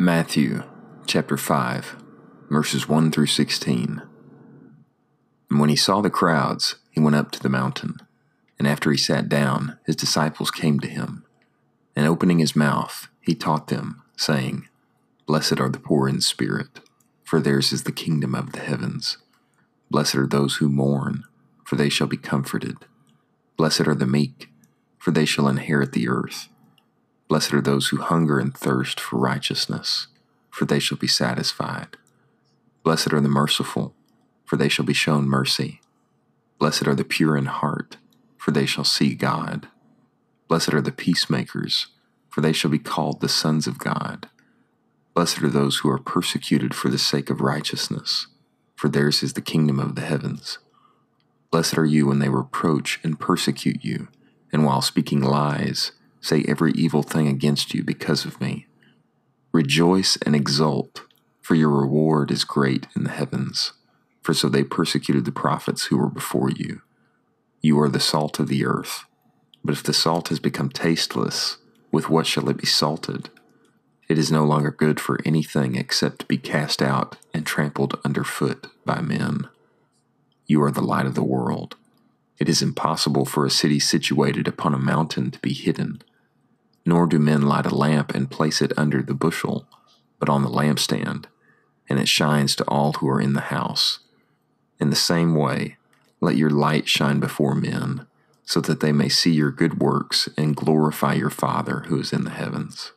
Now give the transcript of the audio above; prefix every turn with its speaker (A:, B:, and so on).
A: Matthew chapter 5, verses 1 through 16. And when he saw the crowds, he went up to the mountain. And after he sat down, his disciples came to him. And opening his mouth, he taught them, saying, Blessed are the poor in spirit, for theirs is the kingdom of the heavens. Blessed are those who mourn, for they shall be comforted. Blessed are the meek, for they shall inherit the earth. Blessed are those who hunger and thirst for righteousness, for they shall be satisfied. Blessed are the merciful, for they shall be shown mercy. Blessed are the pure in heart, for they shall see God. Blessed are the peacemakers, for they shall be called the sons of God. Blessed are those who are persecuted for the sake of righteousness, for theirs is the kingdom of the heavens. Blessed are you when they reproach and persecute you, and while speaking lies, say every evil thing against you because of me. Rejoice and exult, for your reward is great in the heavens, for so they persecuted the prophets who were before you. You are the salt of the earth, but if the salt has become tasteless, with what shall it be salted? It is no longer good for anything except to be cast out and trampled underfoot by men. You are the light of the world. It is impossible for a city situated upon a mountain to be hidden. Nor do men light a lamp and place it under the bushel, but on the lampstand, and it shines to all who are in the house. In the same way, let your light shine before men, so that they may see your good works and glorify your Father who is in the heavens.